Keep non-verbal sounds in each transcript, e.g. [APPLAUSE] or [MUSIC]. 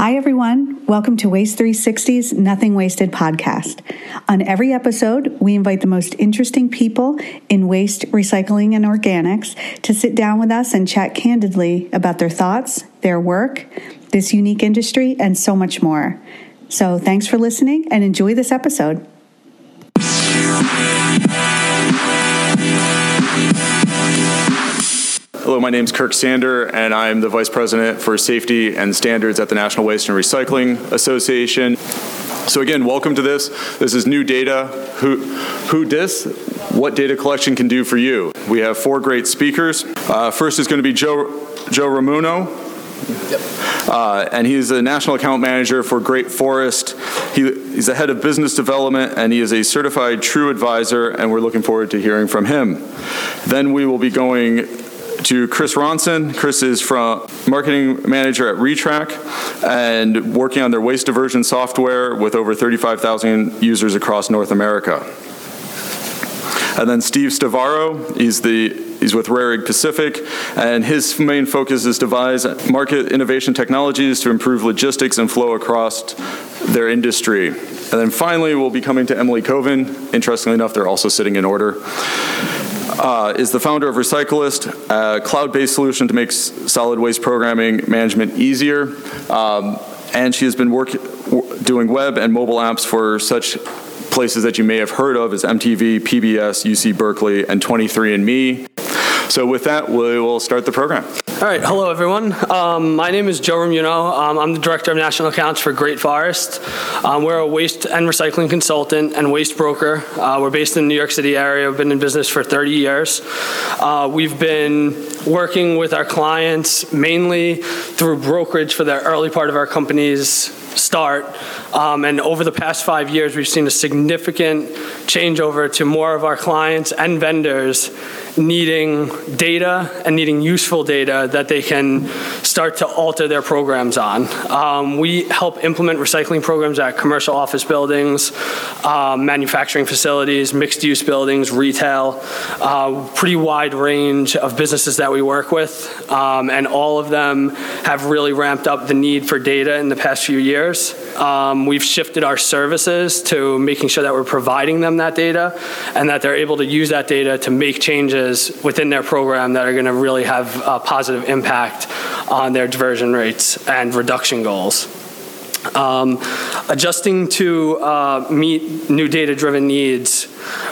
Hi, everyone. Welcome to Waste 360's Nothing Wasted podcast. On every episode, we invite the most interesting people in waste, recycling, and organics to sit down with us and chat candidly about their thoughts, their work, this unique industry, and so much more. So, thanks for listening and enjoy this episode. Hello, my name is Kirk Sander, and I'm the Vice President for Safety and Standards at the National Waste and Recycling Association. So again, welcome to this. This is new data. Who, who dis? What data collection can do for you? We have four great speakers. Uh, first is going to be Joe Joe Ramuno. Yep. Uh, and he's the national account manager for Great Forest. He, he's the head of business development, and he is a certified true advisor, and we're looking forward to hearing from him. Then we will be going to Chris Ronson. Chris is from marketing manager at Re-TRAC and working on their waste diversion software with over 35,000 users across North America. And then Steve Stavaro, he's the He's with Rehrig Pacific, and his main focus is devise market innovation technologies to improve logistics and flow across their industry. And then finally, we'll be coming to Emily Coven. Interestingly enough, they're also sitting in order uh, is the founder of Recyclist, a cloud-based solution to make solid waste programming management easier. Um, and she has been work, doing web and mobile apps for such places that you may have heard of as MTV, PBS, UC Berkeley, and 23andMe. So with that, we will start the program. All right, hello everyone. Um, my name is Joe Romuno. Um, I'm the Director of National Accounts for Great Forest. Um, we're a waste and recycling consultant and waste broker. Uh, we're based in the New York City area. We've been in business for 30 years. Uh, we've been working with our clients mainly through brokerage for the early part of our company's start. Um, and over the past five years, we've seen a significant changeover to more of our clients and vendors needing data and needing useful data that they can start to alter their programs on. Um, we help implement recycling programs at commercial office buildings, um, manufacturing facilities, mixed use buildings, retail, uh, pretty wide range of businesses that we work with. Um, and all of them have really ramped up the need for data in the past few years. Um, we've shifted our services to making sure that we're providing them that data and that they're able to use that data to make changes within their program that are going to really have a positive impact on their diversion rates and reduction goals. Um, adjusting to uh, meet new data driven needs,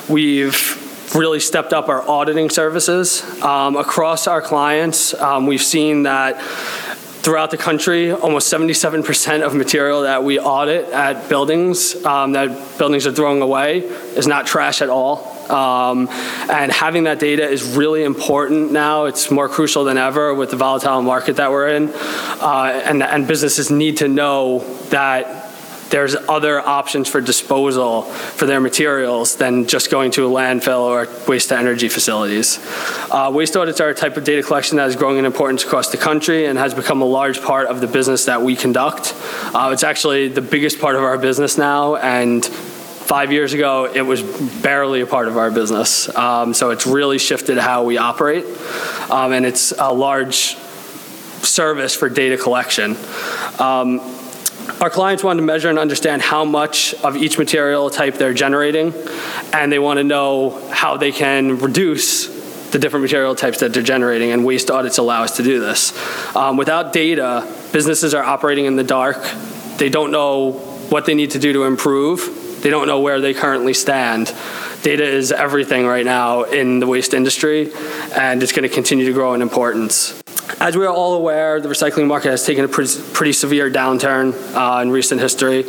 we've really stepped up our auditing services um, across our clients. Um, we've seen that throughout the country, almost 77% of material that we audit at buildings um, that buildings are throwing away is not trash at all. Um, and having that data is really important now. It's more crucial than ever with the volatile market that we're in. Uh, and, and businesses need to know that there's other options for disposal for their materials than just going to a landfill or waste to energy facilities. Uh, waste audits are a type of data collection that is growing in importance across the country and has become a large part of the business that we conduct. Uh, it's actually the biggest part of our business now, and Five years ago, it was barely a part of our business. Um, so it's really shifted how we operate, um, and it's a large service for data collection. Um, our clients want to measure and understand how much of each material type they're generating, and they want to know how they can reduce the different material types that they're generating, and waste audits allow us to do this. Um, without data, businesses are operating in the dark. They don't know what they need to do to improve, they don't know where they currently stand. Data is everything right now in the waste industry, and it's going to continue to grow in importance. As we are all aware, the recycling market has taken a pretty, pretty severe downturn uh, in recent history,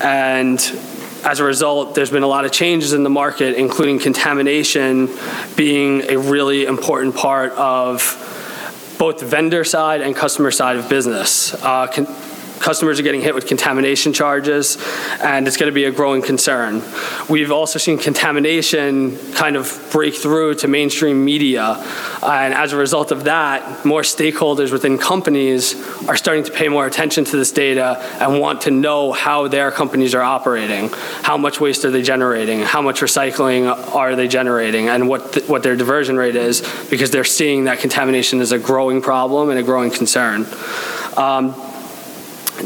and as a result, there's been a lot of changes in the market, including contamination being a really important part of both vendor side and customer side of business. Uh, con- Customers are getting hit with contamination charges, and it's going to be a growing concern. We've also seen contamination kind of break through to mainstream media, and as a result of that, more stakeholders within companies are starting to pay more attention to this data and want to know how their companies are operating, how much waste are they generating, how much recycling are they generating, and what th- what their diversion rate is, because they're seeing that contamination is a growing problem and a growing concern. Um,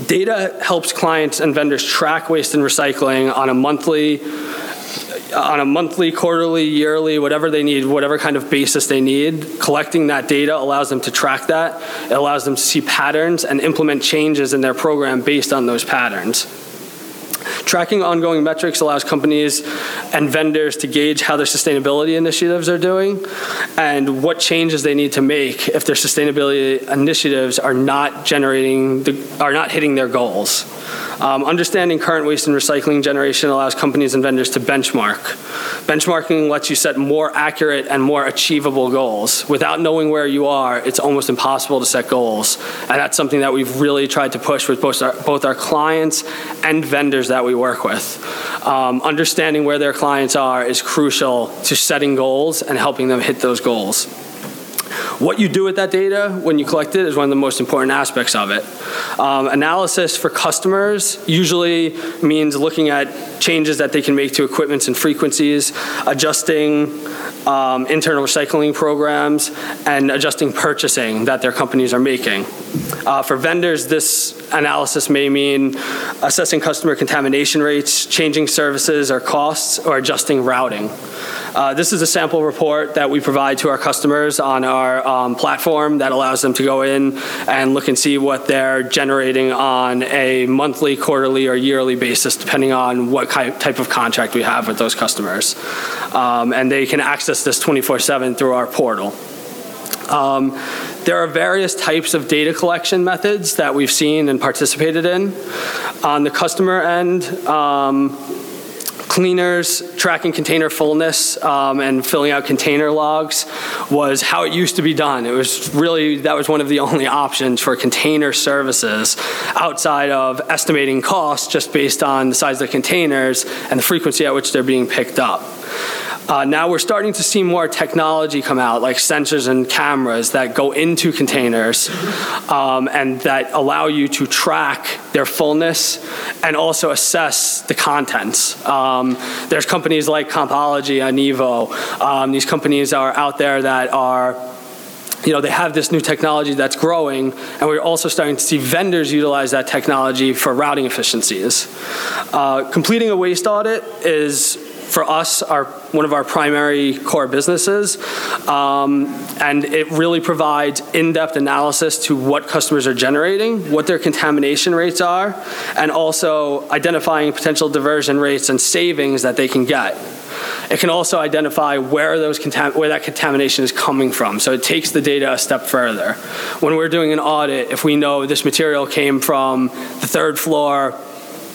Data helps clients and vendors track waste and recycling on a monthly on a monthly, quarterly, yearly, whatever they need, whatever kind of basis they need. Collecting that data allows them to track that. It allows them to see patterns and implement changes in their program based on those patterns. Tracking ongoing metrics allows companies and vendors to gauge how their sustainability initiatives are doing and what changes they need to make if their sustainability initiatives are not generating the, are not hitting their goals. Um, understanding current waste and recycling generation allows companies and vendors to benchmark. Benchmarking lets you set more accurate and more achievable goals. Without knowing where you are, it's almost impossible to set goals. And that's something that we've really tried to push with both our, both our clients and vendors that we work with. Um, understanding where their clients are is crucial to setting goals and helping them hit those goals. What you do with that data when you collect it is one of the most important aspects of it. Um, analysis for customers usually means looking at changes that they can make to equipments and frequencies, adjusting um, internal recycling programs, and adjusting purchasing that their companies are making. Uh, for vendors, this analysis may mean assessing customer contamination rates, changing services or costs, or adjusting routing. Uh, this is a sample report that we provide to our customers on our um, platform that allows them to go in and look and see what they're generating on a monthly, quarterly, or yearly basis, depending on what type of contract we have with those customers. Um, and they can access this 24 7 through our portal. Um, there are various types of data collection methods that we've seen and participated in. On the customer end, um, cleaners, tracking container fullness, um, and filling out container logs was how it used to be done. It was really, that was one of the [LAUGHS] only options for container services outside of estimating costs just based on the size of the containers and the frequency at which they're being picked up. Uh, now we're starting to see more technology come out, like sensors and cameras that go into containers um, and that allow you to track their fullness and also assess the contents. Um, there's companies like Compology, Enevo. Um, these companies are out there that are you know, they have this new technology that's growing, and we're also starting to see vendors utilize that technology for routing efficiencies. Uh, completing a waste audit is for us our one of our primary core businesses um, and it really provides in-depth analysis to what customers are generating what their contamination rates are and also identifying potential diversion rates and savings that they can get it can also identify where those where that contamination is coming from. So it takes the data a step further. When we're doing an audit, if we know this material came from the third floor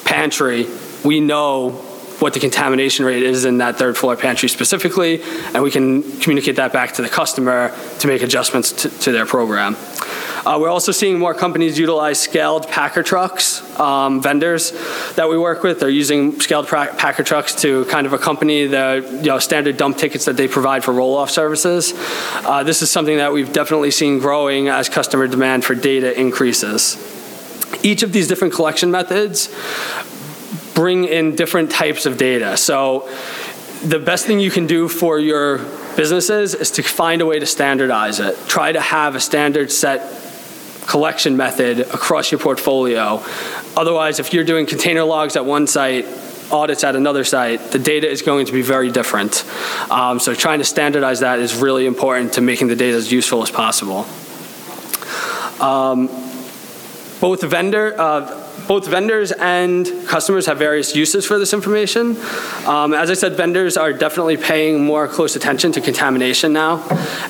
pantry, we know what the contamination rate is in that third floor pantry specifically, and we can communicate that back to the customer to make adjustments to, to their program. Uh, we're also seeing more companies utilize scaled packer trucks. Um, vendors that we work with are using scaled packer trucks to kind of accompany the you know, standard dump tickets that they provide for roll-off services. Uh, this is something that we've definitely seen growing as customer demand for data increases. Each of these different collection methods bring in different types of data. So the best thing you can do for your businesses is to find a way to standardize it. Try to have a standard set collection method across your portfolio. Otherwise, if you're doing container logs at one site, audits at another site, the data is going to be very different. Um, so trying to standardize that is really important to making the data as useful as possible. Um, both vendor, uh, both vendors and customers have various uses for this information. Um, as I said, vendors are definitely paying more close attention to contamination now.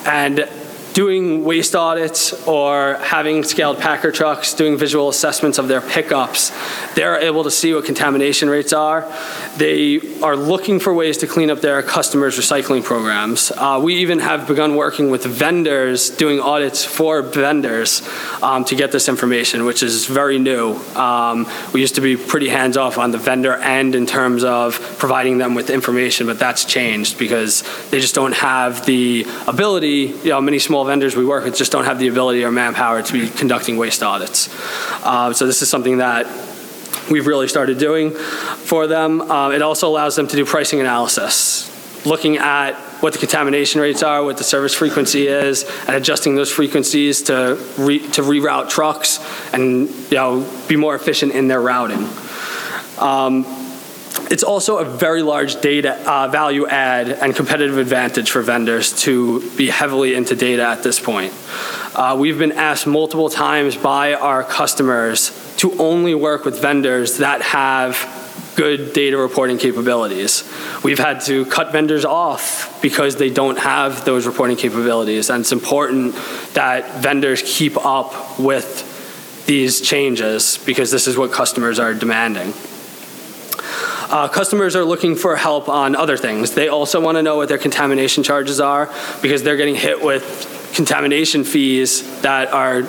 And doing waste audits or having scaled packer trucks doing visual assessments of their pickups, they're able to see what contamination rates are. They are looking for ways to clean up their customers' recycling programs. Uh, we even have begun working with vendors doing audits for vendors um, to get this information, which is very new. Um, we used to be pretty hands off on the vendor end in terms of providing them with information, but that's changed because they just don't have the ability, you know, many small small vendors we work with just don't have the ability or manpower to be conducting waste audits. Uh, so this is something that we've really started doing for them. Uh, it also allows them to do pricing analysis. looking at what the contamination rates are, what the service frequency is, and adjusting those frequencies to re, to reroute trucks and you know be more efficient in their routing. Um, it's also a very large data uh, value add and competitive advantage for vendors to be heavily into data at this point. Uh, we've been asked multiple times by our customers to only work with vendors that have good data reporting capabilities. We've had to cut vendors off because they don't have those reporting capabilities, and it's important that vendors keep up with these changes because this is what customers are demanding. Uh, customers are looking for help on other things. They also want to know what their contamination charges are because they're getting hit with contamination fees that are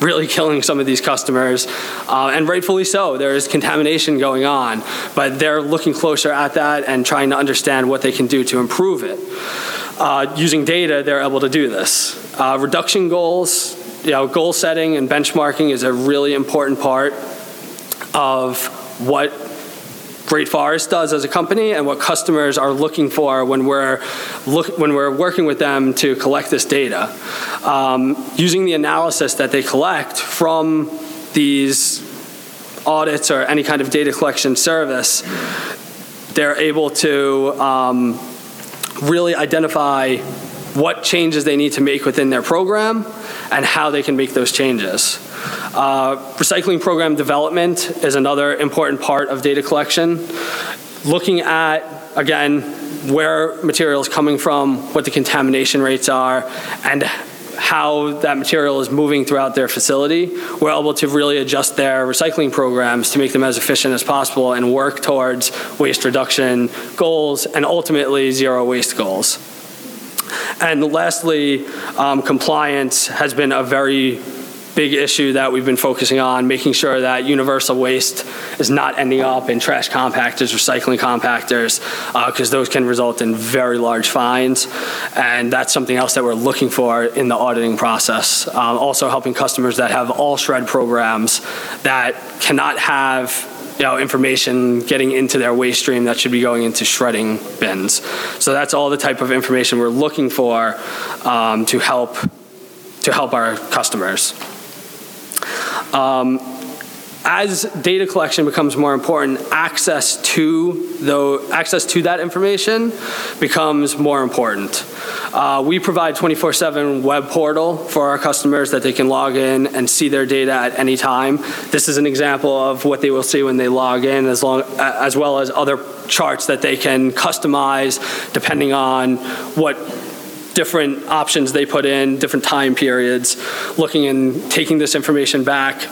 really [LAUGHS] killing some of these customers, uh, and rightfully so. There is contamination going on, but they're looking closer at that and trying to understand what they can do to improve it. Uh, using data, they're able to do this. Uh, reduction goals, you know, goal setting and benchmarking is a really important part of what Great Forest does as a company and what customers are looking for when we're look, when we're working with them to collect this data. Um, using the analysis that they collect from these audits or any kind of data collection service, they're able to um, really identify what changes they need to make within their program and how they can make those changes. Uh, recycling program development is another important part of data collection. Looking at, again, where material is coming from, what the contamination rates are, and how that material is moving throughout their facility, we're able to really adjust their recycling programs to make them as efficient as possible and work towards waste reduction goals and ultimately zero waste goals. And lastly, um, compliance has been a very big issue that we've been focusing on, making sure that universal waste is not ending up in trash compactors, recycling compactors, because uh, those can result in very large fines. And that's something else that we're looking for in the auditing process. Um, also helping customers that have all shred programs that cannot have you know, information getting into their waste stream that should be going into shredding bins. So that's all the type of information we're looking for um, to help to help our customers. Um, as data collection becomes more important, access to the access to that information becomes more important. Uh, we provide 24/7 web portal for our customers that they can log in and see their data at any time. This is an example of what they will see when they log in, as long as well as other charts that they can customize depending on what different options they put in, different time periods, looking and taking this information back,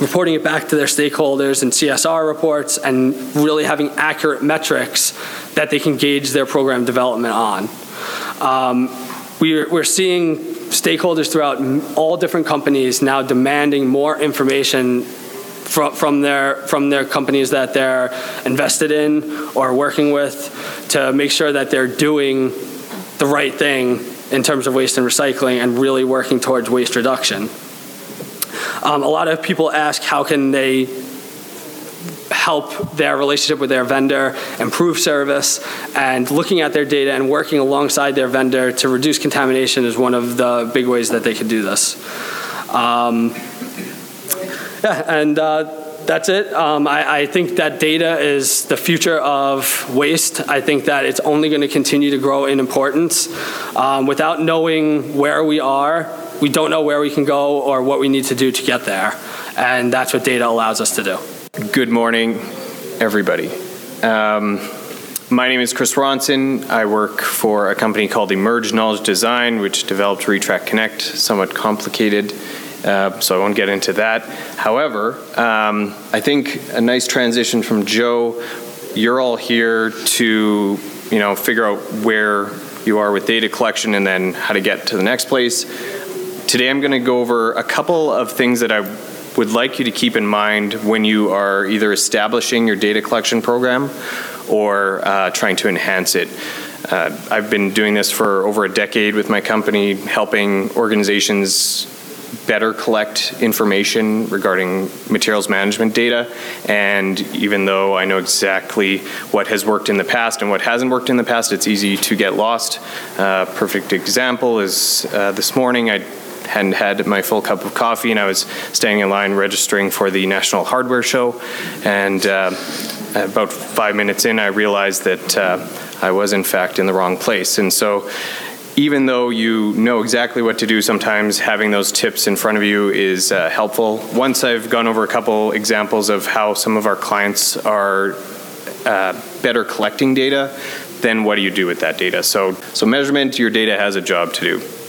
reporting it back to their stakeholders in CSR reports, and really having accurate metrics that they can gauge their program development on. Um, we're, we're seeing stakeholders throughout all different companies now demanding more information from, from their from their companies that they're invested in or working with to make sure that they're doing the right thing in terms of waste and recycling and really working towards waste reduction. Um, a lot of people ask how can they help their relationship with their vendor, improve service, and looking at their data and working alongside their vendor to reduce contamination is one of the big ways that they could do this. Um, yeah, and uh, that's it. Um, I, I, think that data is the future of waste. I think that it's only going to continue to grow in importance. Um, without knowing where we are, we don't know where we can go or what we need to do to get there. And that's what data allows us to do. Good morning, everybody. Um, my name is Chris Ronson. I work for a company called Emerge Knowledge Design, which developed Re-TRAC Connect, somewhat complicated uh, so I won't get into that. However, um, I think a nice transition from Joe. You're all here to, you know, figure out where you are with data collection and then how to get to the next place. Today, I'm going to go over a couple of things that I would like you to keep in mind when you are either establishing your data collection program or uh, trying to enhance it. Uh, I've been doing this for over a decade with my company, helping organizations better collect information regarding materials management data. And even though I know exactly what has worked in the past and what hasn't worked in the past, it's easy to get lost. Uh, perfect example is uh, this morning I hadn't had my full cup of coffee and I was standing in line registering for the National Hardware Show. And uh, about five minutes in, I realized that uh, I was in fact in the wrong place. And so even though you know exactly what to do, sometimes having those tips in front of you is uh, helpful. Once I've gone over a couple examples of how some of our clients are uh, better collecting data, then what do you do with that data? So, so measurement, your data has a job to do.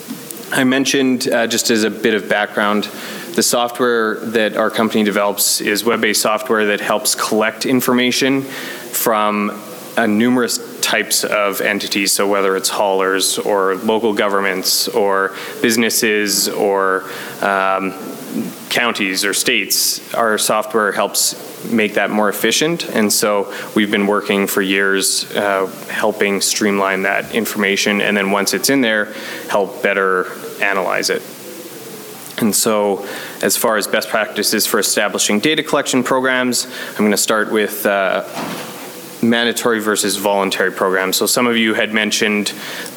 I mentioned, uh, just as a bit of background, the software that our company develops is web based software that helps collect information from uh, numerous types of entities, so whether it's haulers or local governments or businesses or um, counties or states, our software helps make that more efficient. And so we've been working for years uh, helping streamline that information. And then once it's in there, help better analyze it. And so, as far as best practices for establishing data collection programs, I'm going to start with uh, mandatory versus voluntary programs. So some of you had mentioned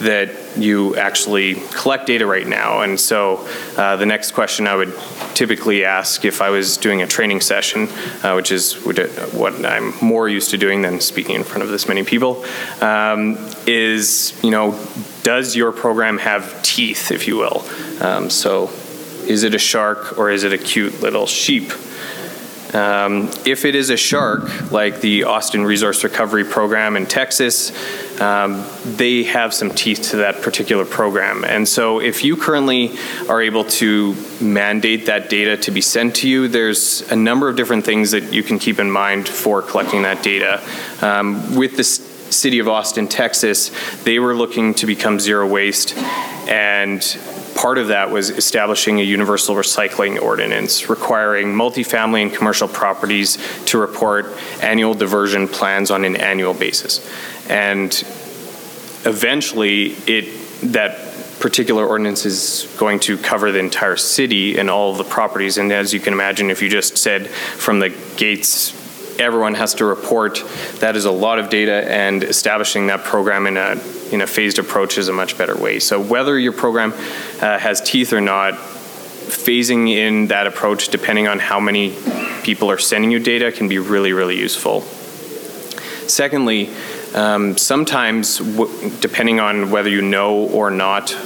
that you actually collect data right now, and so uh, the next question I would typically ask if I was doing a training session, uh, which is what I'm more used to doing than speaking in front of this many people, um, is you know, does your program have teeth, if you will? Um, so is it a shark or is it a cute little sheep? Um, if it is a shark, like the Austin Resource Recovery Program in Texas, um, they have some teeth to that particular program. And so, if you currently are able to mandate that data to be sent to you, there's a number of different things that you can keep in mind for collecting that data. Um, with the city of Austin, Texas, they were looking to become zero waste, and part of that was establishing a universal recycling ordinance requiring multifamily and commercial properties to report annual diversion plans on an annual basis. And eventually, it that particular ordinance is going to cover the entire city and all of the properties. And as you can imagine, if you just said from the gates everyone has to report. That is a lot of data, and establishing that program in a in a phased approach is a much better way. So whether your program uh, has teeth or not, phasing in that approach, depending on how many people are sending you data, can be really really useful. Secondly. Um, sometimes, w- depending on whether you know or not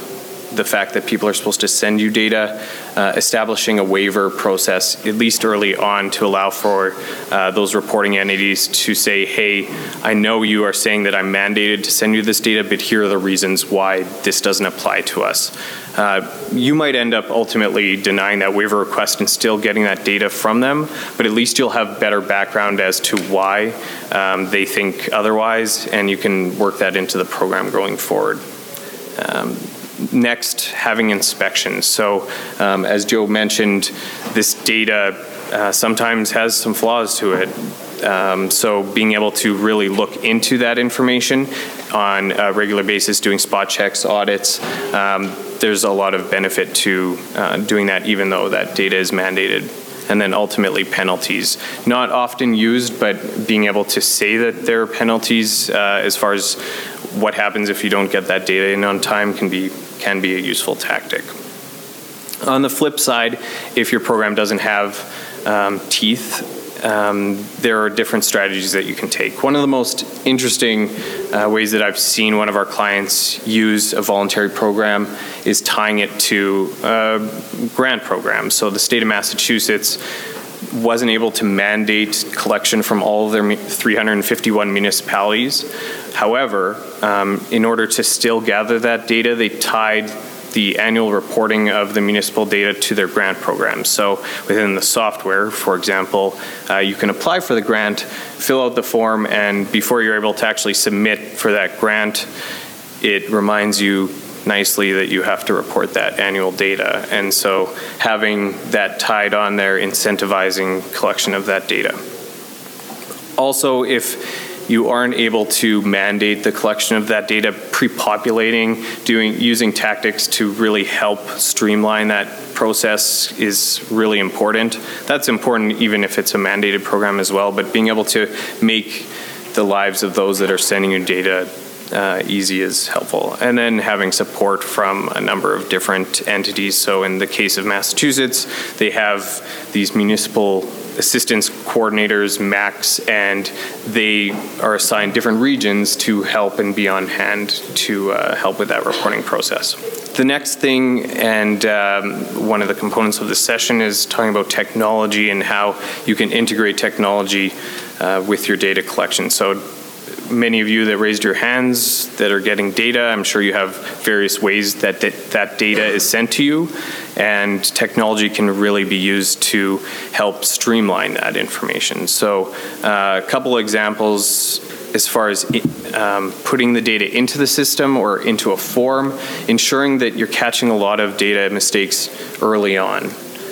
the fact that people are supposed to send you data, uh, establishing a waiver process, at least early on, to allow for uh, those reporting entities to say, hey, I know you are saying that I'm mandated to send you this data, but here are the reasons why this doesn't apply to us. Uh, you might end up ultimately denying that waiver request and still getting that data from them, but at least you'll have better background as to why um, they think otherwise, and you can work that into the program going forward. Um, next, having inspections. So, um, as Joe mentioned, this data uh, sometimes has some flaws to it. Um, so, being able to really look into that information on a regular basis, doing spot checks, audits, um, there's a lot of benefit to uh, doing that, even though that data is mandated and then ultimately penalties. Not often used, but being able to say that there are penalties uh, as far as what happens if you don't get that data in on time can be can be a useful tactic. On the flip side, if your program doesn't have um, teeth, um, there are different strategies that you can take. One of the most interesting uh, ways that I've seen one of our clients use a voluntary program is tying it to a grant program. So the state of Massachusetts wasn't able to mandate collection from all of their 351 municipalities. However, um, in order to still gather that data, they tied the annual reporting of the municipal data to their grant program. So within the software, for example, uh, you can apply for the grant, fill out the form, and before you're able to actually submit for that grant, it reminds you nicely that you have to report that annual data. And so having that tied on there, incentivizing collection of that data. Also, if you aren't able to mandate the collection of that data, pre-populating, doing using tactics to really help streamline that process is really important. That's important even if it's a mandated program as well, but being able to make the lives of those that are sending you data uh, easy is helpful. And then having support from a number of different entities. So in the case of Massachusetts, they have these municipal assistance coordinators, MACs, and they are assigned different regions to help and be on hand to uh, help with that reporting process. The next thing, and um, one of the components of this session, is talking about technology and how you can integrate technology uh, with your data collection. So many of you that raised your hands that are getting data, I'm sure you have various ways that that, data is sent to you, and technology can really be used to help streamline that information. So, uh, a couple examples as far as um, putting the data into the system or into a form, ensuring that you're catching a lot of data mistakes early on.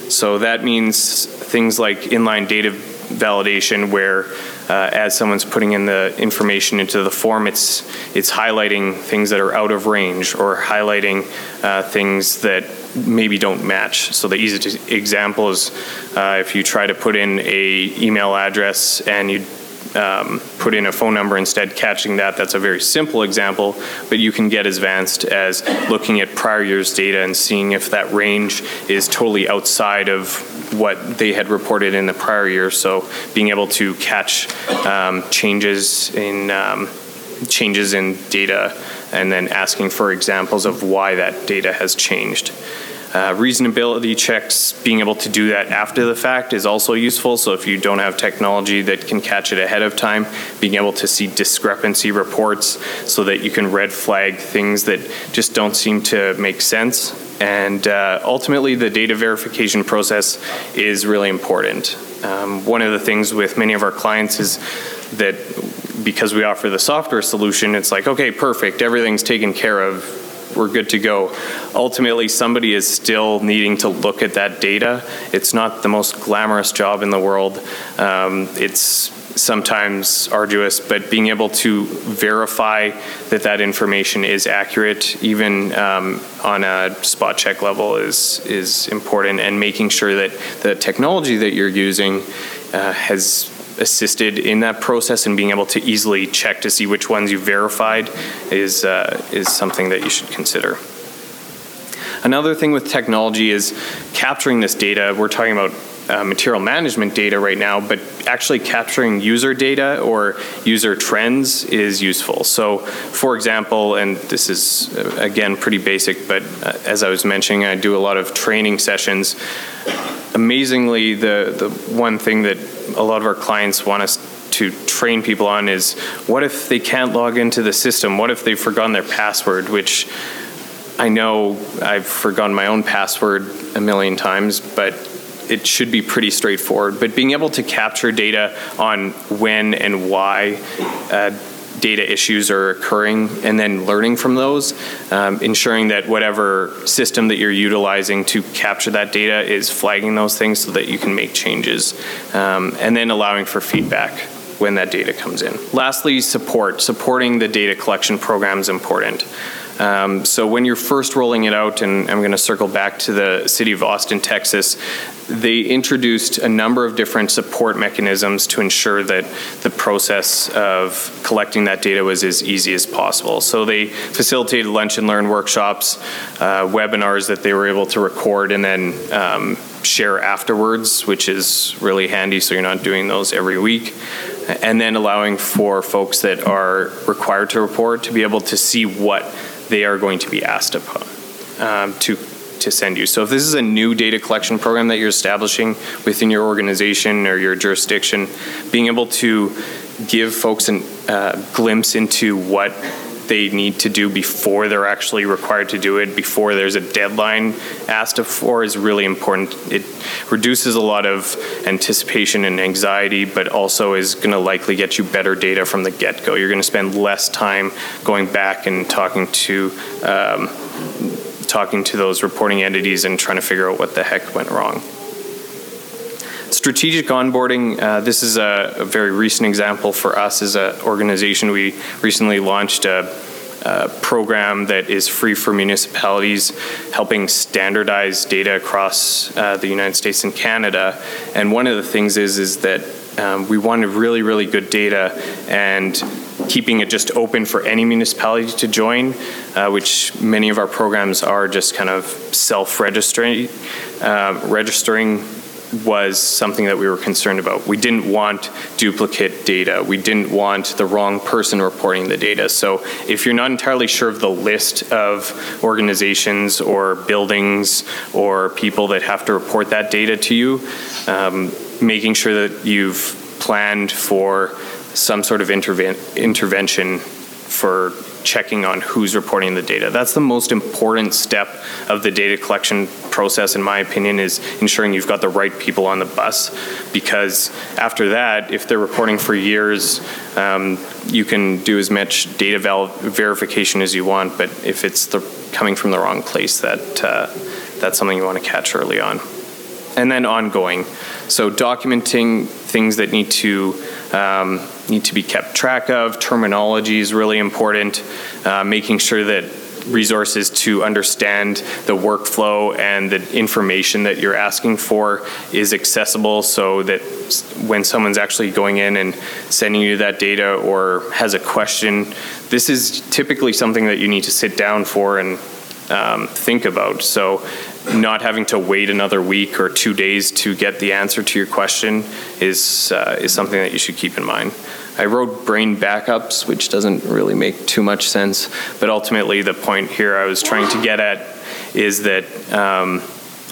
So that means things like inline data validation where uh, as someone's putting in the information into the form, it's it's highlighting things that are out of range or highlighting uh, things that maybe don't match. So the easy example is uh, if you try to put in a email address and you um, put in a phone number instead, catching that. That's a very simple example, but you can get as advanced as looking at prior year's data and seeing if that range is totally outside of what they had reported in the prior year. So being able to catch um, changes in um, changes in data and then asking for examples of why that data has changed. Uh, reasonability checks, being able to do that after the fact is also useful. So if you don't have technology that can catch it ahead of time, being able to see discrepancy reports so that you can red flag things that just don't seem to make sense. And uh, ultimately, the data verification process is really important. Um, one of the things with many of our clients is that because we offer the software solution, it's like, okay, perfect, everything's taken care of we're good to go. Ultimately, somebody is still needing to look at that data. It's not the most glamorous job in the world. Um, it's sometimes arduous, but being able to verify that that information is accurate, even um, on a spot check level, is is important. And making sure that the technology that you're using uh, has assisted in that process and being able to easily check to see which ones you verified is, uh, is something that you should consider. Another thing with technology is capturing this data. We're talking about uh, material management data right now, but actually capturing user data or user trends is useful. So, for example, and this is uh, again pretty basic, but uh, as I was mentioning, I do a lot of training sessions. Amazingly, the, the one thing that a lot of our clients want us to train people on is what if they can't log into the system? What if they've forgotten their password, which I know I've forgotten my own password a million times, but it should be pretty straightforward. But being able to capture data on when and why uh, data issues are occurring and then learning from those, um, ensuring that whatever system that you're utilizing to capture that data is flagging those things so that you can make changes, um, and then allowing for feedback when that data comes in. Lastly, support. Supporting the data collection program is important. Um, so when you're first rolling it out, and I'm going to circle back to the city of Austin, Texas, they introduced a number of different support mechanisms to ensure that the process of collecting that data was as easy as possible. So they facilitated lunch and learn workshops, uh, webinars that they were able to record and then um, share afterwards, which is really handy so you're not doing those every week. And then allowing for folks that are required to report to be able to see what they are going to be asked upon um, to to send you. So if this is a new data collection program that you're establishing within your organization or your jurisdiction, being able to give folks a uh, glimpse into what they need to do before they're actually required to do it, before there's a deadline asked for, is really important. It reduces a lot of anticipation and anxiety, but also is going to likely get you better data from the get go. You're going to spend less time going back and talking to. Um, talking to those reporting entities and trying to figure out what the heck went wrong strategic onboarding, uh, this is a, a, very recent example for us as an organization. We recently launched a, a, program that is free for municipalities, helping standardize data across uh, the United States and Canada. And one of the things is is that um, we wanted really, really good data and keeping it just open for any municipality to join, uh, which many of our programs are just kind of self-registering, uh, registering was something that we were concerned about. We didn't want duplicate data. We didn't want the wrong person reporting the data. So if you're not entirely sure of the list of organizations or buildings or people that have to report that data to you, um, making sure that you've planned for some sort of interven- intervention for checking on who's reporting the data. That's the most important step of the data collection process, in my opinion, is ensuring you've got the right people on the bus. Because after that, if they're reporting for years, um, you can do as much data val- verification as you want. But if it's the, coming from the wrong place, that uh, that's something you want to catch early on. And then ongoing. So documenting things that need to um, need to be kept track of. Terminology is really important. Uh, making sure that resources to understand the workflow and the information that you're asking for is accessible so that when someone's actually going in and sending you that data or has a question, this is typically something that you need to sit down for and um, think about. So not having to wait another week or two days to get the answer to your question is uh, is something that you should keep in mind. I wrote brain backups, which doesn't really make too much sense, but ultimately the point here I was trying to get at is that um,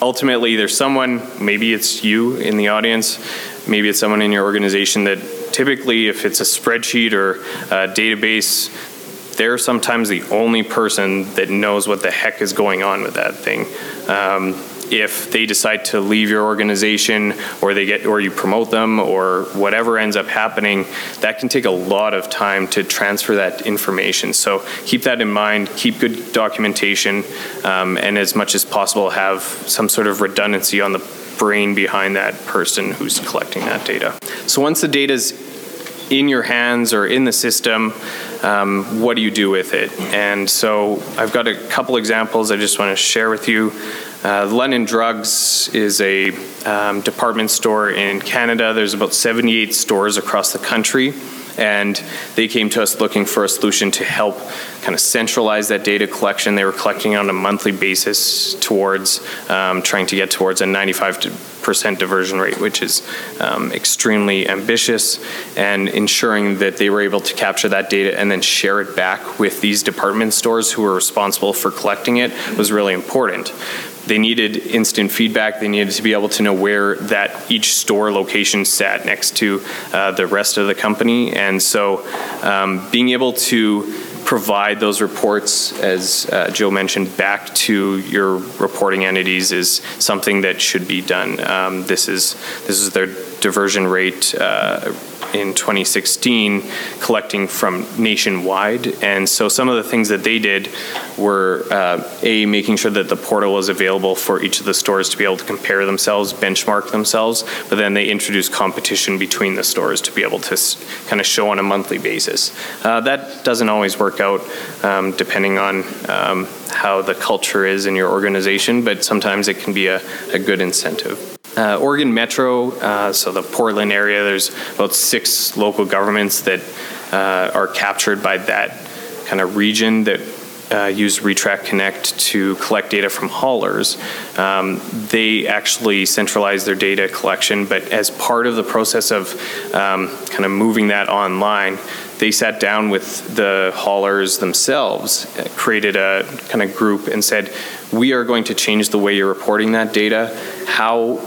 ultimately there's someone, maybe it's you in the audience, maybe it's someone in your organization that typically if it's a spreadsheet or a database they're sometimes the only person that knows what the heck is going on with that thing. Um, if they decide to leave your organization or they get or you promote them or whatever ends up happening that can take a lot of time to transfer that information so keep that in mind keep good documentation um, and as much as possible have some sort of redundancy on the brain behind that person who's collecting that data so once the data is in your hands or in the system, um, what do you do with it? And so I've got a couple examples I just want to share with you. Uh, London Drugs is a um, department store in Canada. There's about 78 stores across the country and they came to us looking for a solution to help kind of centralize that data collection. They were collecting on a monthly basis towards um, trying to get towards a 95% diversion rate, which is um, extremely ambitious, and ensuring that they were able to capture that data and then share it back with these department stores who were responsible for collecting it was really important they needed instant feedback. They needed to be able to know where that each store location sat next to uh, the rest of the company. And so um, being able to provide those reports, as uh, Joe mentioned, back to your reporting entities is something that should be done. Um, this is this is their diversion rate uh, in 2016 collecting from nationwide. And so some of the things that they did were uh, A, making sure that the portal was available for each of the stores to be able to compare themselves, benchmark themselves, but then they introduced competition between the stores to be able to s- kind of show on a monthly basis. Uh, that doesn't always work out um, depending on um, how the culture is in your organization, but sometimes it can be a, a good incentive. Uh, Oregon Metro, uh, so the Portland area, there's about six local governments that uh, are captured by that kind of region that uh, use Re-TRAC Connect to collect data from haulers. Um, they actually centralize their data collection, but as part of the process of um, kind of moving that online, they sat down with the haulers themselves, uh, created a kind of group, and said, We are going to change the way you're reporting that data. How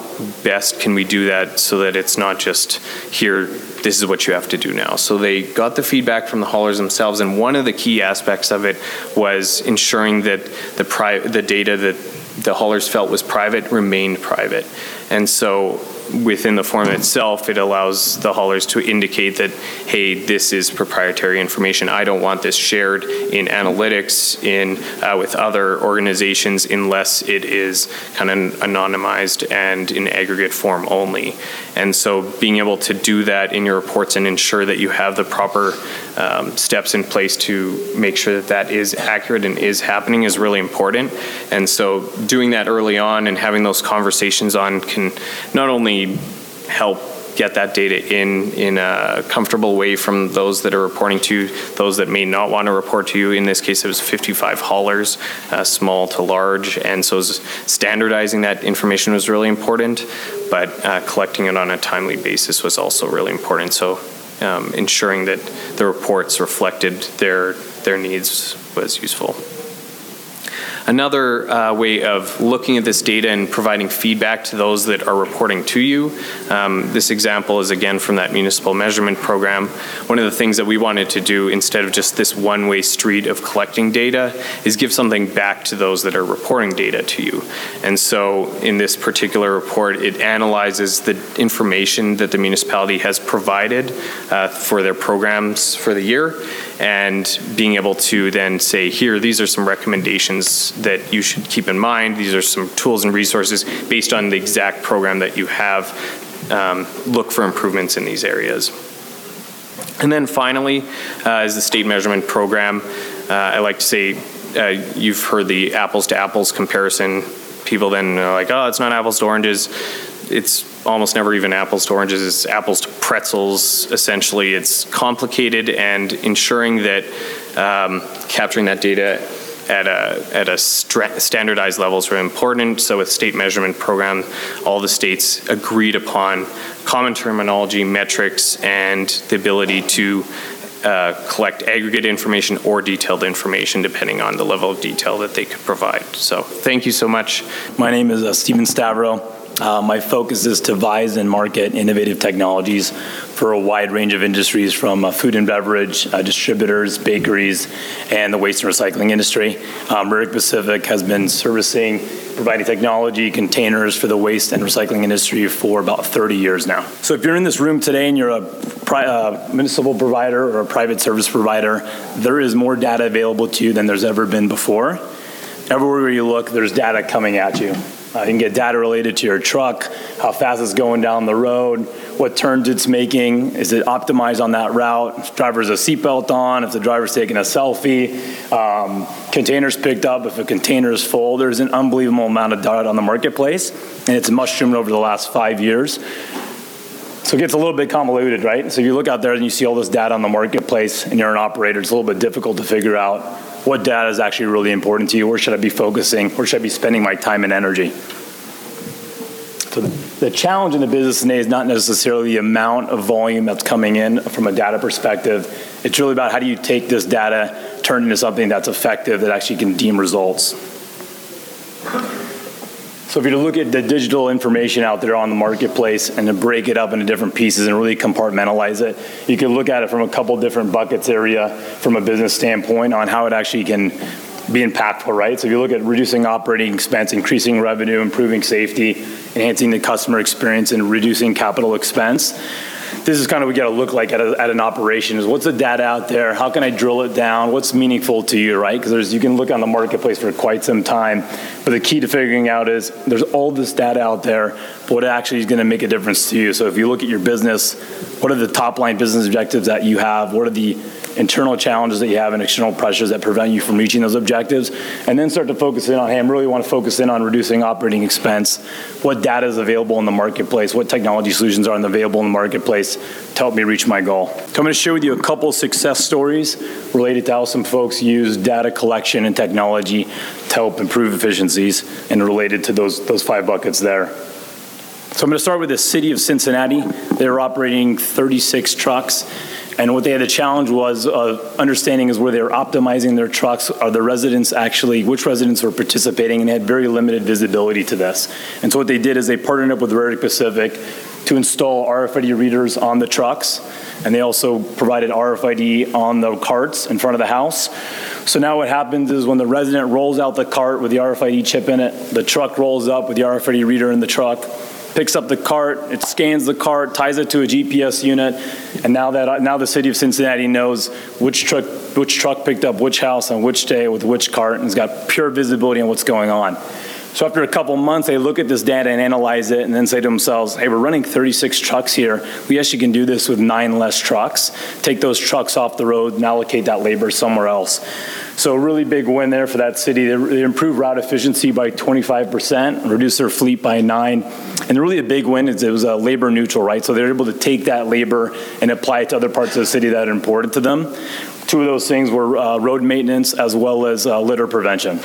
best can we do that so that it's not just here, this is what you have to do now? So they got the feedback from the haulers themselves, and one of the key aspects of it was ensuring that the, pri- the data that the haulers felt was private remained private. And so within the form itself, it allows the haulers to indicate that, hey, this is proprietary information. I don't want this shared in analytics, in uh, with other organizations, unless it is kind of anonymized and in aggregate form only. And so, being able to do that in your reports and ensure that you have the proper um, steps in place to make sure that that is accurate and is happening is really important. And so, doing that early on and having those conversations on can not only help get that data in in a comfortable way from those that are reporting to those that may not want to report to you. In this case, it was 55 haulers, uh, small to large, and so standardizing that information was really important. But uh, collecting it on a timely basis was also really important. So um, ensuring that the reports reflected their their needs was useful. Another uh, way of looking at this data and providing feedback to those that are reporting to you. Um, this example is again from that municipal measurement program. One of the things that we wanted to do instead of just this one way street of collecting data is give something back to those that are reporting data to you. And so in this particular report, it analyzes the information that the municipality has provided uh, for their programs for the year and being able to then say, here, these are some recommendations that you should keep in mind. These are some tools and resources based on the exact program that you have. Um, look for improvements in these areas. And then finally, uh, is the state measurement program. Uh, I like to say, uh, you've heard the apples to apples comparison. People then are like, oh, it's not apples to oranges. It's almost never even apples to oranges. It's apples to pretzels. Essentially, it's complicated, and ensuring that um, capturing that data at a at a standardized level is really important. So, with state measurement program, all the states agreed upon common terminology, metrics, and the ability to uh, collect aggregate information or detailed information depending on the level of detail that they could provide. So, thank you so much. My name is uh, Stephen Stavro. Uh, my focus is to devise and market innovative technologies for a wide range of industries from uh, food and beverage, uh, distributors, bakeries, and the waste and recycling industry. Um, Pacific has been servicing, providing technology containers for the waste and recycling industry for about 30 years now. So if you're in this room today and you're a pri- uh, municipal provider or a private service provider, there is more data available to you than there's ever been before. Everywhere you look, there's data coming at you. Uh, you can get data related to your truck, how fast it's going down the road, what turns it's making, is it optimized on that route, if driver's a seatbelt on, if the driver's taking a selfie, um, containers picked up, if a container is full. There's an unbelievable amount of data on the marketplace, and it's mushroomed over the last five years. So it gets a little bit convoluted, right? So if you look out there and you see all this data on the marketplace and you're an operator, it's a little bit difficult to figure out what data is actually really important to you? Where should I be focusing? Where should I be spending my time and energy? So the challenge in the business today is not necessarily the amount of volume that's coming in from a data perspective. It's really about how do you take this data, turn it into something that's effective that actually can deem results. So if you look at the digital information out there on the marketplace and to break it up into different pieces and really compartmentalize it, you can look at it from a couple different buckets area from a business standpoint on how it actually can be impactful, right? So if you look at reducing operating expense, increasing revenue, improving safety, enhancing the customer experience, and reducing capital expense, this is kind of what you got to look like at, a, at, an operation is what's the data out there? How can i drill it down? What's meaningful to you right? Because you can look on the marketplace for quite some time but the key to figuring out is there's all this data out there but what actually is going to make a difference to you. So if you look at your business what are the top line business objectives that you have? What are the internal challenges that you have and external pressures that prevent you from reaching those objectives, and then start to focus in on, hey, I really want to focus in on reducing operating expense, what data is available in the marketplace, what technology solutions are available in the marketplace to help me reach my goal. So I'm going to share with you a couple success stories related to how some folks use data collection and technology to help improve efficiencies and related to those, those five buckets there. So I'm going to start with the city of Cincinnati. They're operating 36 trucks and what they had a challenge was uh, understanding is where they were optimizing their trucks. Are the residents actually, which residents were participating and they had very limited visibility to this. And so what they did is they partnered up with Rehrig Pacific to install RFID readers on the trucks. And they also provided RFID on the carts in front of the house. So now what happens is when the resident rolls out the cart with the RFID chip in it, the truck rolls up with the RFID reader in the truck, picks up the cart, it scans the cart, ties it to a GPS unit, and now that now the city of Cincinnati knows which truck which truck picked up which house on which day with which cart, and has got pure visibility on what's going on. So after a couple months, they look at this data and analyze it and then say to themselves, hey, we're running 36 trucks here. We actually can do this with nine less trucks. Take those trucks off the road and allocate that labor somewhere else. So a really big win there for that city. They, they improved route efficiency by 25%, reduced their fleet by nine. And really a big win is it was a labor neutral, right? So they're able to take that labor and apply it to other parts of the city that are important to them. Two of those things were uh, road maintenance as well as uh, litter prevention.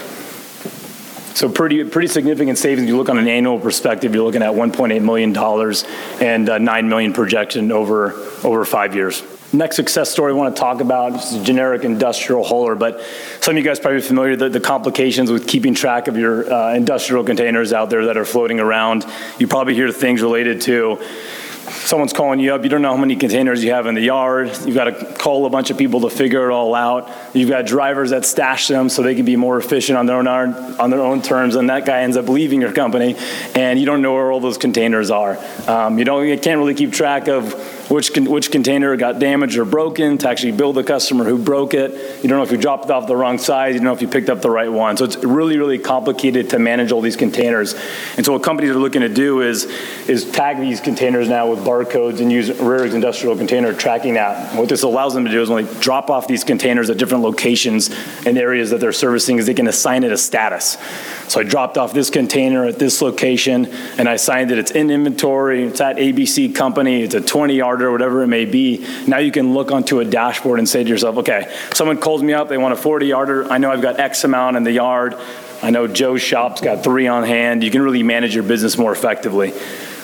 So pretty pretty significant savings. You look on an annual perspective, you're looking at 1.8 million dollars and uh, 9 million projection over over five years. Next success story I want to talk about is a generic industrial hauler, but some of you guys probably familiar the, the complications with keeping track of your uh, industrial containers out there that are floating around. You probably hear things related to someone's calling you up, you don't know how many containers you have in the yard, you've got to call a bunch of people to figure it all out. You've got drivers that stash them so they can be more efficient on their own on their own terms, and that guy ends up leaving your company, and you don't know where all those containers are. Um, you don't, you can't really keep track of which, con- which container got damaged or broken to actually bill the customer who broke it. You don't know if you dropped off the wrong size. You don't know if you picked up the right one. So it's really, really complicated to manage all these containers. And so what companies are looking to do is, is tag these containers now with barcodes and use Rehrig's industrial container tracking app. what this allows them to do is when they drop off these containers at different locations and areas that they're servicing is they can assign it a status. So I dropped off this container at this location and I signed it. It's in inventory. It's at ABC company. It's a 20 yarder, whatever it may be. Now you can look onto a dashboard and say to yourself, okay, someone calls me up. They want a 40 yarder. I know I've got X amount in the yard. I know Joe's shop's got three on hand. You can really manage your business more effectively.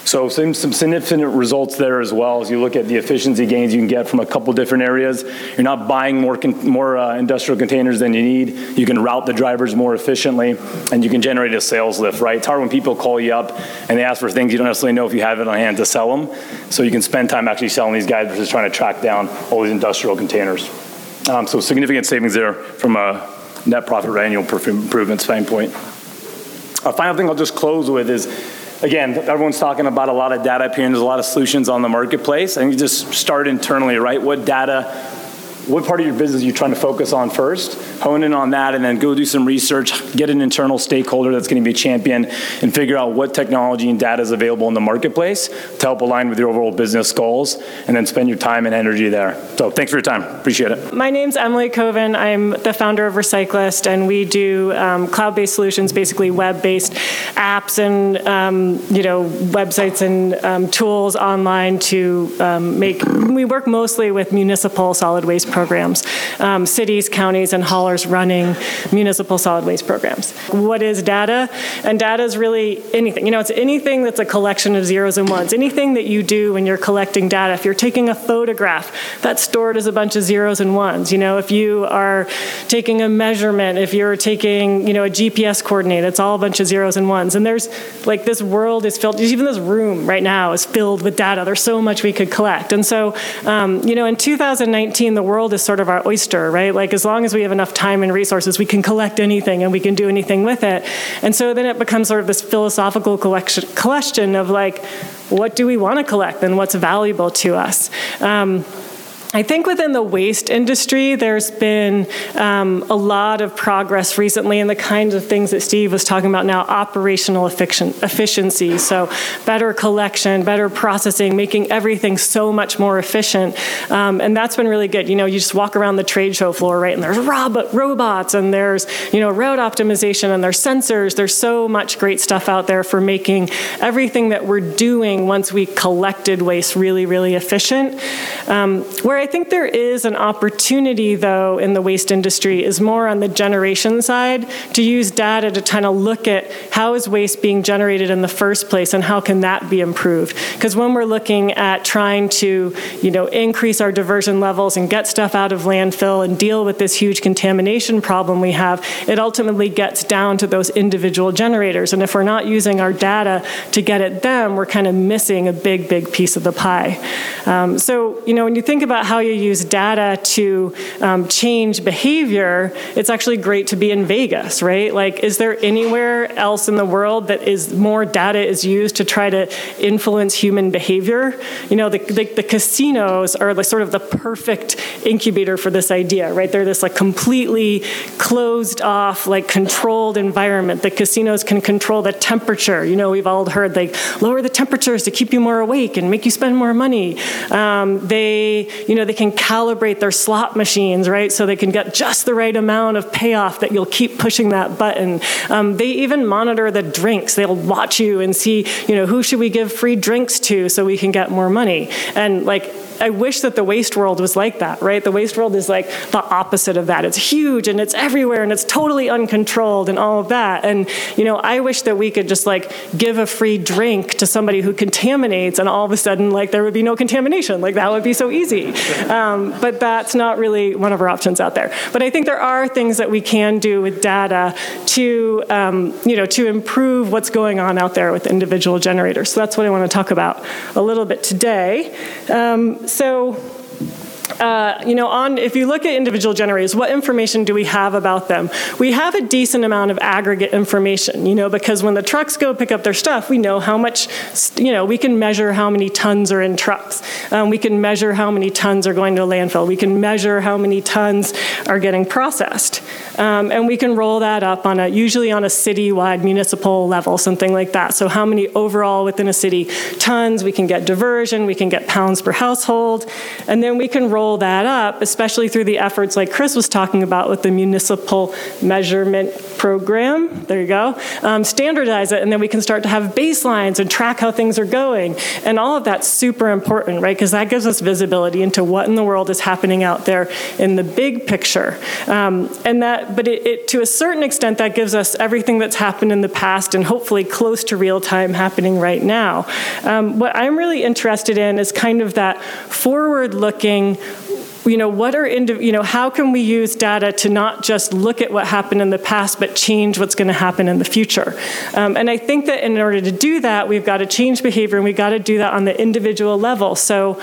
So some, some significant results there as well as you look at the efficiency gains you can get from a couple different areas. You're not buying more, con- more uh, industrial containers than you need. You can route the drivers more efficiently, and you can generate a sales lift, right? It's hard when people call you up and they ask for things you don't necessarily know if you have it on hand to sell them. So you can spend time actually selling these guys versus trying to track down all these industrial containers. Um, so significant savings there from a net profit annual improvement standpoint. A final thing I'll just close with is again, everyone's talking about a lot of data up here, and there's a lot of solutions on the marketplace. And you just start internally, right? What data what part of your business are you trying to focus on first, hone in on that, and then go do some research, get an internal stakeholder that's going to be a champion, and figure out what technology and data is available in the marketplace to help align with your overall business goals, and then spend your time and energy there. So thanks for your time. Appreciate it. My name's Emily Coven. I'm the founder of Recyclist, and we do um, cloud-based solutions, basically web-based apps and um, you know websites and um, tools online to um, make. We work mostly with municipal solid waste programs, um, cities, counties, and haulers running municipal solid waste programs. What is data? And data is really anything. You know, it's anything that's a collection of zeros and ones. Anything that you do when you're collecting data. If you're taking a photograph, that's stored as a bunch of zeros and ones. You know, if you are taking a measurement, if you're taking, you know, a GPS coordinate, it's all a bunch of zeros and ones. And there's like this world is filled, even this room right now is filled with data. There's so much we could collect. And so, um, you know, in 2019, the world world is sort of our oyster, right? Like as long as we have enough time and resources, we can collect anything and we can do anything with it. And so then it becomes sort of this philosophical collection, question of like, what do we want to collect and what's valuable to us? Um, I think within the waste industry, there's been um, a lot of progress recently in the kinds of things that Steve was talking about now operational efficiency. So, better collection, better processing, making everything so much more efficient. Um, and that's been really good. You know, you just walk around the trade show floor, right, and there's rob- robots and there's, you know, route optimization and there's sensors. There's so much great stuff out there for making everything that we're doing once we collected waste really, really efficient. Um, where I think there is an opportunity, though, in the waste industry is more on the generation side to use data to kind of look at how is waste being generated in the first place and how can that be improved. Because when we're looking at trying to, you know, increase our diversion levels and get stuff out of landfill and deal with this huge contamination problem we have, it ultimately gets down to those individual generators. And if we're not using our data to get at them, we're kind of missing a big, big piece of the pie. Um, so, you know, when you think about how how you use data to um, change behavior, it's actually great to be in Vegas, right? Like, is there anywhere else in the world that is more data is used to try to influence human behavior? You know, the, the, the casinos are the, sort of the perfect incubator for this idea, right? They're this like completely closed off, like controlled environment. The casinos can control the temperature. You know, we've all heard like lower the temperatures to keep you more awake and make you spend more money. Um, they, you know, they can calibrate their slot machines, right? So they can get just the right amount of payoff that you'll keep pushing that button. Um, they even monitor the drinks. They'll watch you and see, you know, who should we give free drinks to so we can get more money. And like I wish that the waste world was like that, right? The waste world is like the opposite of that. It's huge and it's everywhere and it's totally uncontrolled and all of that. And, you know, I wish that we could just like give a free drink to somebody who contaminates and all of a sudden, like, there would be no contamination. Like, that would be so easy. Um, but that's not really one of our options out there. But I think there are things that we can do with data to, um, you know, to improve what's going on out there with individual generators. So that's what I want to talk about a little bit today. Um, so uh, you know, on if you look at individual generators, what information do we have about them? We have a decent amount of aggregate information, you know, because when the trucks go pick up their stuff, we know how much, you know, we can measure how many tons are in trucks. Um, we can measure how many tons are going to landfill. We can measure how many tons are getting processed, um, and we can roll that up on a usually on a citywide municipal level, something like that. So how many overall within a city tons? We can get diversion. We can get pounds per household, and then we can roll roll that up, especially through the efforts like Chris was talking about with the municipal measurement program. There you go. Um, standardize it, and then we can start to have baselines and track how things are going. And all of that's super important, right? Because that gives us visibility into what in the world is happening out there in the big picture. Um, and that, but it, it, to a certain extent, that gives us everything that's happened in the past and hopefully close to real time happening right now. Um, what I'm really interested in is kind of that forward looking you know, what are, you know, how can we use data to not just look at what happened in the past, but change what's going to happen in the future? Um, and I think that in order to do that, we've got to change behavior and we've got to do that on the individual level. So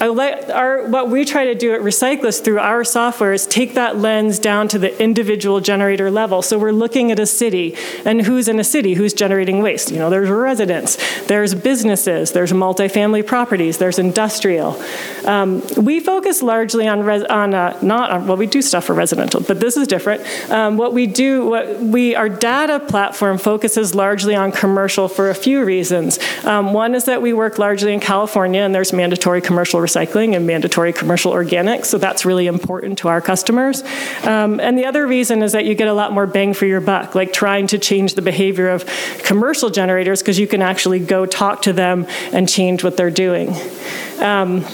our, what we try to do at Recyclist through our software is take that lens down to the individual generator level. So we're looking at a city and who's in a city, who's generating waste. You know, there's residents, there's businesses, there's multifamily properties, there's industrial. Um, we focus largely on, res, on uh, not on, well, we do stuff for residential, but this is different. Um, what we do, what we, our data platform focuses largely on commercial for a few reasons. Um, one is that we work largely in California and there's mandatory commercial recycling and mandatory commercial organics, so that's really important to our customers. Um, and the other reason is that you get a lot more bang for your buck, like trying to change the behavior of commercial generators because you can actually go talk to them and change what they're doing. Um,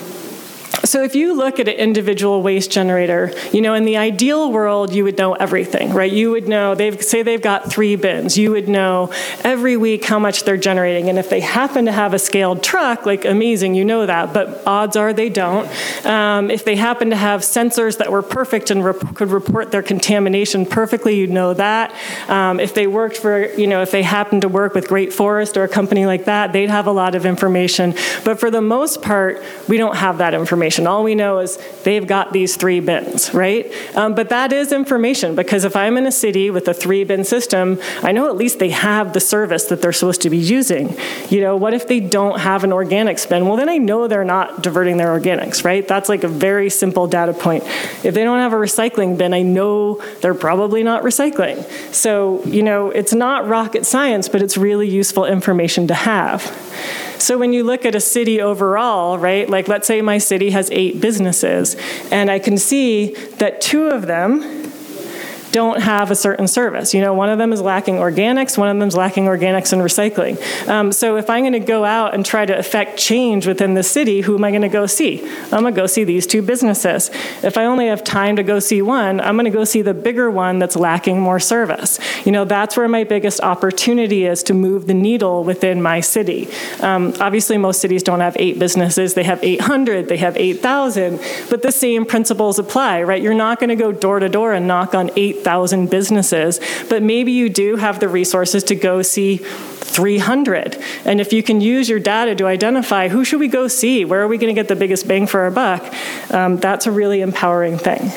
so if you look at an individual waste generator, you know, in the ideal world, you would know everything, right? You would know, they've, say they've got three bins. You would know every week how much they're generating. And if they happen to have a scaled truck, like amazing, you know that. But odds are they don't. Um, if they happen to have sensors that were perfect and rep- could report their contamination perfectly, you'd know that. Um, if they worked for, you know, if they happened to work with Great Forest or a company like that, they'd have a lot of information. But for the most part, we don't have that information information. All we know is they've got these three bins, right? Um, but that is information because if I'm in a city with a three bin system, I know at least they have the service that they're supposed to be using. You know, what if they don't have an organics bin? Well, then I know they're not diverting their organics, right? That's like a very simple data point. If they don't have a recycling bin, I know they're probably not recycling. So, you know, it's not rocket science, but it's really useful information to have. So when you look at a city overall, right, like let's say my city has eight businesses, and I can see that two of them don't have a certain service. You know, one of them is lacking organics, one of them is lacking organics and recycling. Um, so if I'm going to go out and try to affect change within the city, who am I going to go see? I'm going to go see these two businesses. If I only have time to go see one, I'm going to go see the bigger one that's lacking more service. You know, that's where my biggest opportunity is to move the needle within my city. Um, obviously, most cities don't have eight businesses, they have 800, they have 8,000, but the same principles apply, right? You're not going to go door to door and knock on 8,000 businesses, but maybe you do have the resources to go see 300. And if you can use your data to identify who should we go see, where are we going to get the biggest bang for our buck, um, that's a really empowering thing.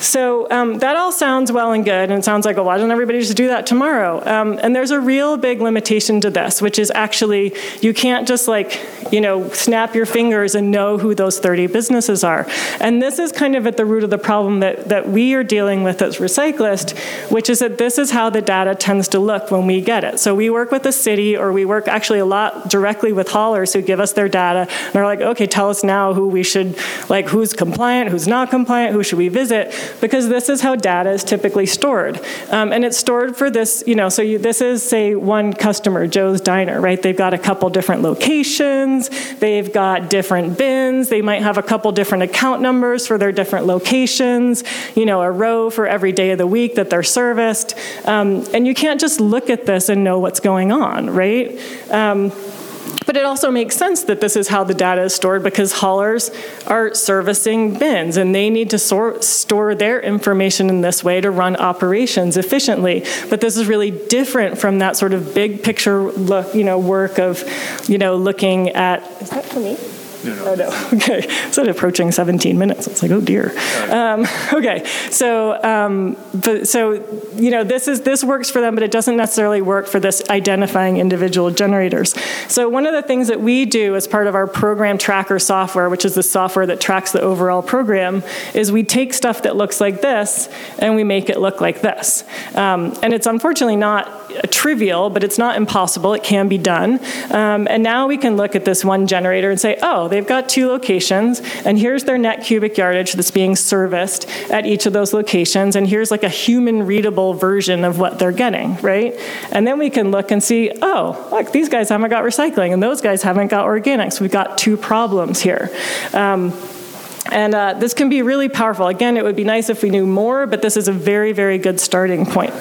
So um, that all sounds well and good, and it sounds like, well, why doesn't everybody just do that tomorrow? Um, and there's a real big limitation to this, which is actually you can't just like, you know, snap your fingers and know who those 30 businesses are. And this is kind of at the root of the problem that, that we are dealing with as Recyclist, which is that this is how the data tends to look when we get it. So we work with the city, or we work actually a lot directly with haulers who give us their data, and are like, okay, tell us now who we should, like, who's compliant, who's not compliant, who should we visit because this is how data is typically stored. Um, and it's stored for this, you know, so you, this is, say, one customer, Joe's Diner, right? They've got a couple different locations, they've got different bins, they might have a couple different account numbers for their different locations, you know, a row for every day of the week that they're serviced. Um, and you can't just look at this and know what's going on, right? Um, but it also makes sense that this is how the data is stored because haulers are servicing bins and they need to store their information in this way to run operations efficiently. But this is really different from that sort of big picture look, you know, work of, you know, looking at, is that for me? No, no. Oh, no. [LAUGHS] Okay. So approaching 17 minutes. It's like, oh dear. Um, [LAUGHS] okay. So, um, but so you know, this is this works for them, but it doesn't necessarily work for this identifying individual generators. So one of the things that we do as part of our program tracker software, which is the software that tracks the overall program, is we take stuff that looks like this and we make it look like this. Um, and it's unfortunately not trivial, but it's not impossible. It can be done. Um, and now we can look at this one generator and say, oh, they've got two locations, and here's their net cubic yardage that's being serviced at each of those locations, and here's like a human readable version of what they're getting, right? And then we can look and see, oh, look, these guys haven't got recycling, and those guys haven't got organics. We've got two problems here. Um, and uh, this can be really powerful. Again, it would be nice if we knew more, but this is a very, very good starting point.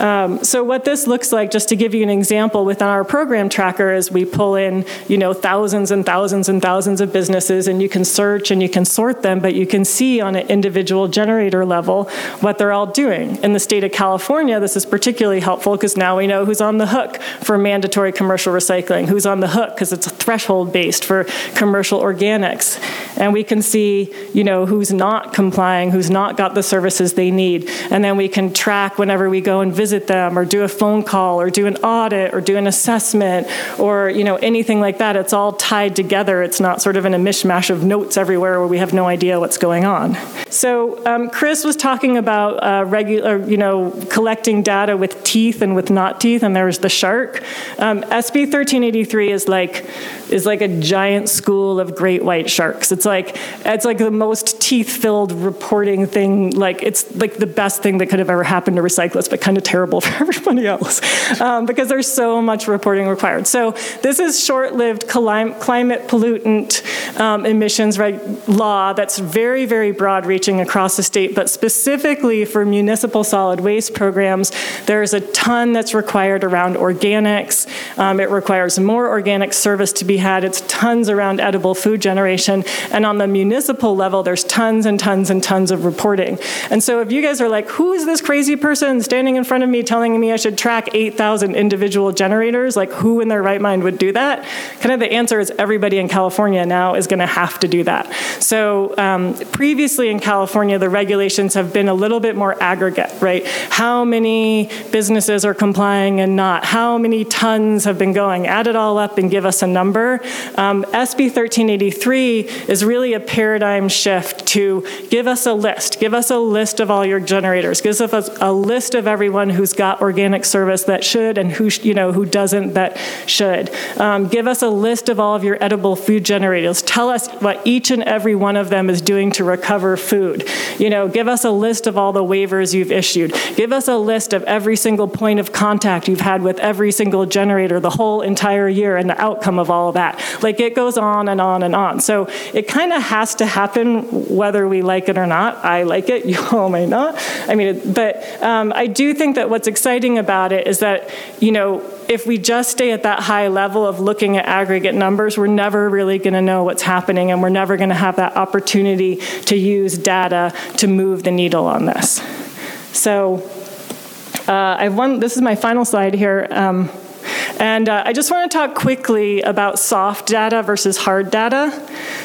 Um, so what this looks like, just to give you an example, within our program tracker is we pull in, you know, thousands and thousands and thousands of businesses, and you can search and you can sort them, but you can see on an individual generator level what they're all doing. In the state of California, this is particularly helpful because now we know who's on the hook for mandatory commercial recycling, who's on the hook because it's threshold based for commercial organics, and we can see, you know, who's not complying, who's not got the services they need, and then we can track whenever we go and visit visit them or do a phone call or do an audit or do an assessment or you know anything like that it's all tied together. It's not sort of in a mishmash of notes everywhere where we have no idea what's going on. So um, chris was talking about uh, regular you know collecting data with teeth and with not teeth and there's the shark. Um, sb 1383 is like is like a giant school of great white sharks. It's like it's like the most teeth filled reporting thing. Like it's like the best thing that could have ever happened to recyclists but kind of terrible [LAUGHS] for everybody else um, because there's so much reporting required. So this is short-lived climate pollutant um, emissions right, law that's very, very broad-reaching across the state, but specifically for municipal solid waste programs, there's a ton that's required around organics. Um, it requires more organic service to be had. It's tons around edible food generation. And on the municipal level, there's tons and tons and tons of reporting. And so if you guys are like, who is this crazy person standing in front of me telling me I should track 8,000 individual generators, like who in their right mind would do that? Kind of the answer is everybody in California now is going to have to do that. So um, previously in California, the regulations have been a little bit more aggregate, right? How many businesses are complying and not? How many tons have been going? Add it all up and give us a number. Um, SB 1383 is really a paradigm shift to give us a list. Give us a list of all your generators. Give us a list of everyone who's got organic service that should and who you know who doesn't that should. Um, give us a list of all of your edible food generators. Tell us what each and every one of them is doing to recover food. You know, give us a list of all the waivers you've issued. Give us a list of every single point of contact you've had with every single generator the whole entire year and the outcome of all of that. Like it goes on and on and on. So it kind of has to happen whether we like it or not. I like it. [LAUGHS] You all may not. I mean, but um, I do think that what's exciting about it is that, you know, if we just stay at that high level of looking at aggregate numbers, we're never really going to know what's happening and we're never going to have that opportunity to use data to move the needle on this. So, Uh, I have one, this is my final slide here. Um, and uh, I just want to talk quickly about soft data versus hard data.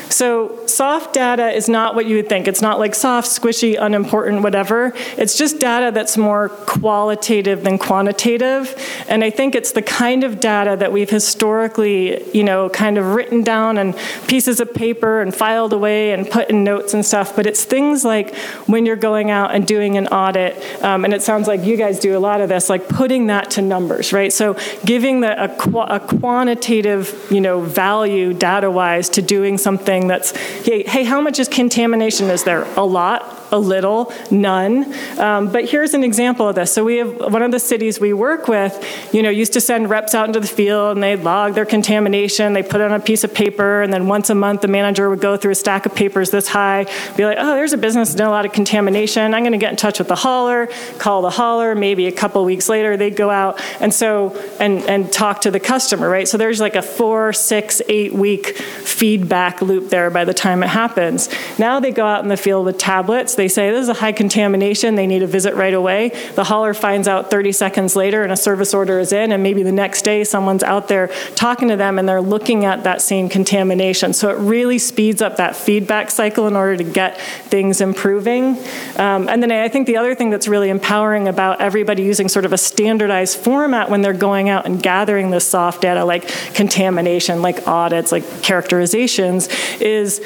So, soft data is not what you would think. It's not like soft, squishy, unimportant, whatever. It's just data that's more qualitative than quantitative. And I think it's the kind of data that we've historically, you know, kind of written down on pieces of paper and filed away and put in notes and stuff. But it's things like when you're going out and doing an audit, um, and it sounds like you guys do a lot of this, like putting that to numbers, right? So, giving a, qu- a quantitative, you know, value data-wise to doing something that's, hey, hey, how much is contamination is there? A lot, a little, none. Um, but here's an example of this. So we have one of the cities we work with, you know, used to send reps out into the field and they'd log their contamination. They put it on a piece of paper, and then once a month the manager would go through a stack of papers this high, be like, oh, there's a business done a lot of contamination. I'm going to get in touch with the hauler, call the hauler. Maybe a couple weeks later they'd go out and so and and talk to the customer, right? So there's like a four, six, eight week feedback loop there by the time it happens. Now they go out in the field with tablets. They say, this is a high contamination. They need a visit right away. The hauler finds out 30 seconds later and a service order is in, and maybe the next day someone's out there talking to them and they're looking at that same contamination. So it really speeds up that feedback cycle in order to get things improving. Um, and then I think the other thing that's really empowering about everybody using sort of a standardized format when they're going out and gathering this soft data like contamination, like audits, like characterizations, is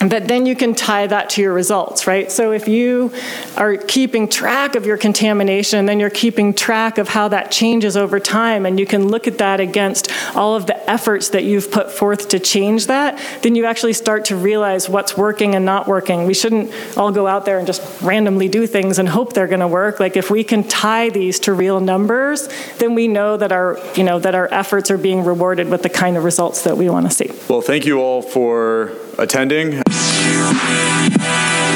that then you can tie that to your results, right? So if you are keeping track of your contamination, then you're keeping track of how that changes over time, and you can look at that against all of the efforts that you've put forth to change that, then you actually start to realize what's working and not working. We shouldn't all go out there and just randomly do things and hope they're going to work. Like if we can tie these to real numbers, then we know that our, you know, that our efforts are being rewarded with the kind of results that we want to see. Well, thank you all for attending. Yeah.